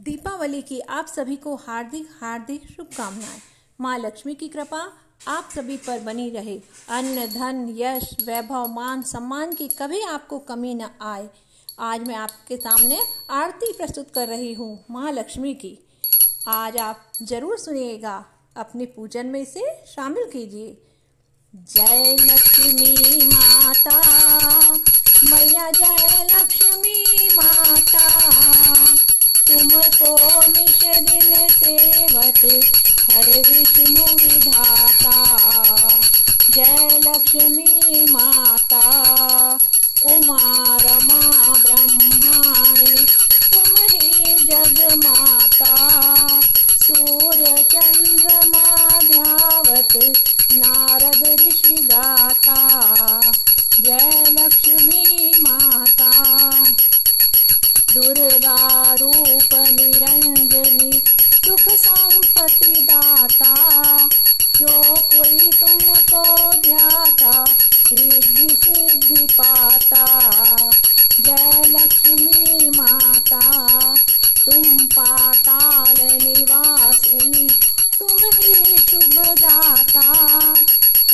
दीपावली की आप सभी को हार्दिक हार्दिक शुभकामनाएँ। माँ लक्ष्मी की कृपा, आप सभी पर बनी रहे। अन्न, धन, यश, वैभव, मान, सम्मान की कभी आपको कमी न आए। आज मैं आपके सामने आरती प्रस्तुत कर रही हूँ माँ लक्ष्मी की। आज आप ज़रूर सुनिएगा, अपने पूजन में इसे शामिल कीजिए। जय लक्ष्मी माता, मैया जय लक्ष्मी माता। तुमको निश दिन सेवत हर विष्णु विधाता जय लक्ष्मी माता उमा रमा ब्रह्माणी तुम ही जग माता सूर्य चंद्रमा ध्यावत नारद ऋषि गाता जय लक्ष्मी रूप निरंजनी सुख संपत्ति दाता जो कोई तुमको ध्याता रिद्धि सिद्धि पाता। जय लक्ष्मी माता, तुम पाताल निवासिनी, तुम ही शुभ दाता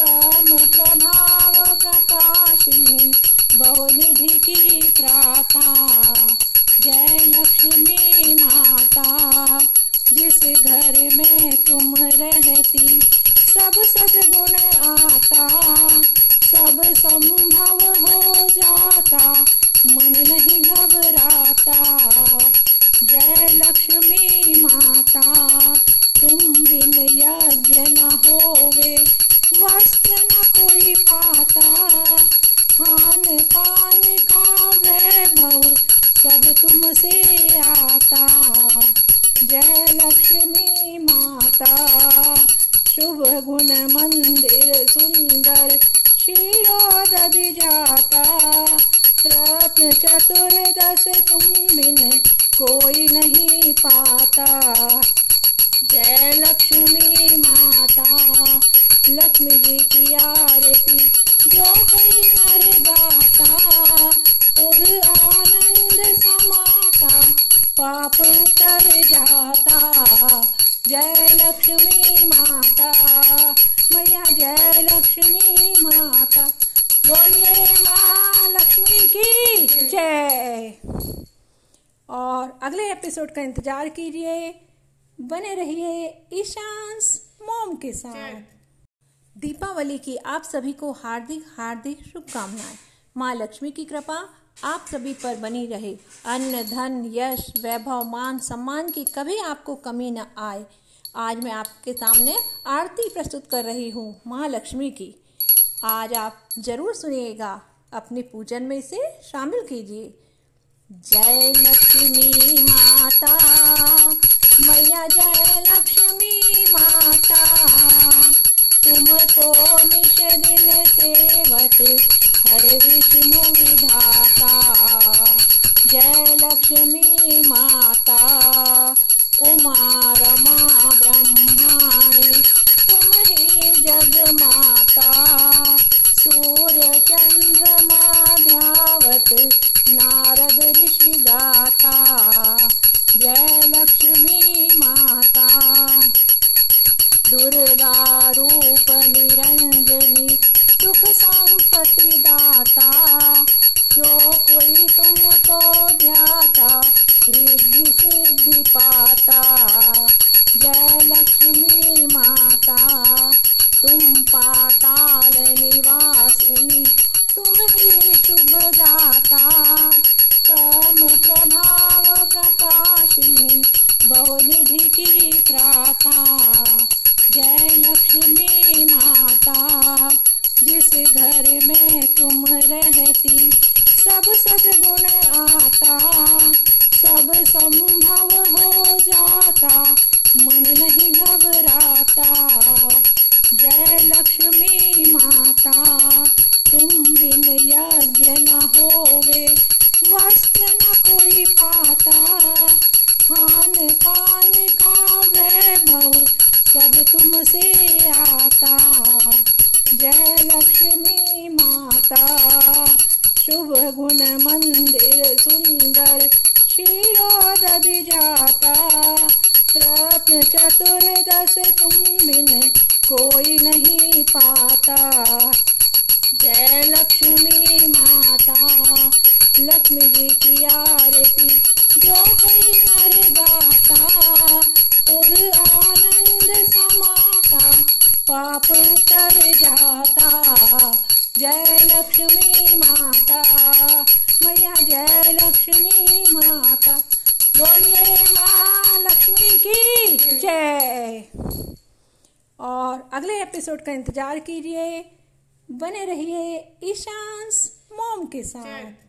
कर्म प्रभाव प्रकाशिनी, बहुनिधि की त्राता। जय लक्ष्मी माता, जिस घर में तुम रहती सब सदगुण आता सब संभव हो, जाता। मन नहीं घबराता जय लक्ष्मी माता, तुम बिन यज्ञ न होवे वस्त्र न कोई पाता खान पान का वैभव। सब तुमसे आता, जय लक्ष्मी माता। शुभ गुण मंदिर सुंदर क्षीरोदधि जाता। रत्न चतुर्दश तुम बिन कोई नहीं पाता। जय लक्ष्मी माता, लक्ष्मी जी की आरती जो कोई नर गाता। पाप उतर जाता, जय लक्ष्मी माता, मैया जय लक्ष्मी माता, बोलिए माँ लक्ष्मी की जय। और अगले एपिसोड का इंतज़ार कीजिए, बने रहिए ईशांस मोम के साथ। दीपावली की आप सभी को हार्दिक हार्दिक शुभकामनाएँ। माँ लक्ष्मी की कृपा आप सभी पर बनी रहे। अन्न, धन, यश, वैभव, मान, सम्मान की कभी आपको कमी न आए। आज मैं आपके सामने आरती प्रस्तुत कर रही हूँ माँ लक्ष्मी की। आज आप ज़रूर सुनिएगा। अपने पूजन में इसे शामिल कीजिए। जय लक्ष्मी माता, मैया जय लक्ष्मी माता। तुमको निश दिन सेवत हर विष्णु विधाता, जय लक्ष्मी माता उमा रमा ब्रह्माणी तुम ही जग माता सूर्य चंद्रमा ध्यावत नारद ऋषि गाता जय लक्ष्मी संपत्ति दाता जो कोई तुमको ध्याता रिद्धि सिद्धि पाता। जय लक्ष्मी माता, तुम पाताल निवासिनी, तुम ही शुभ दाता कर्म प्रभाव प्रकाशिनी, बहुनिधि की त्राता। जय लक्ष्मी माता। जिस घर में तुम रहती, सब सदगुण आता, सब संभव हो जाता, मन नहीं घबराता। जय लक्ष्मी माता, तुम बिन यज्ञ न होवे, वस्त्र न कोई पाता। खान पान का वैभव सब तुमसे आता। जय लक्ष्मी माता। शुभ गुण मंदिर सुंदर क्षीरोदधि जाता। रत्न चतुर्दश तुम बिन कोई नहीं पाता। जय लक्ष्मी माता, लक्ष्मी जी की आरती, जो कोई नर गाता। और आनंद पाप उतर जाता। जय लक्ष्मी माता, मैया जय लक्ष्मी माता। बोलिए माँ लक्ष्मी की जय। और अगले एपिसोड का इंतज़ार कीजिए। बने रहिए ईशांस मोम के साथ।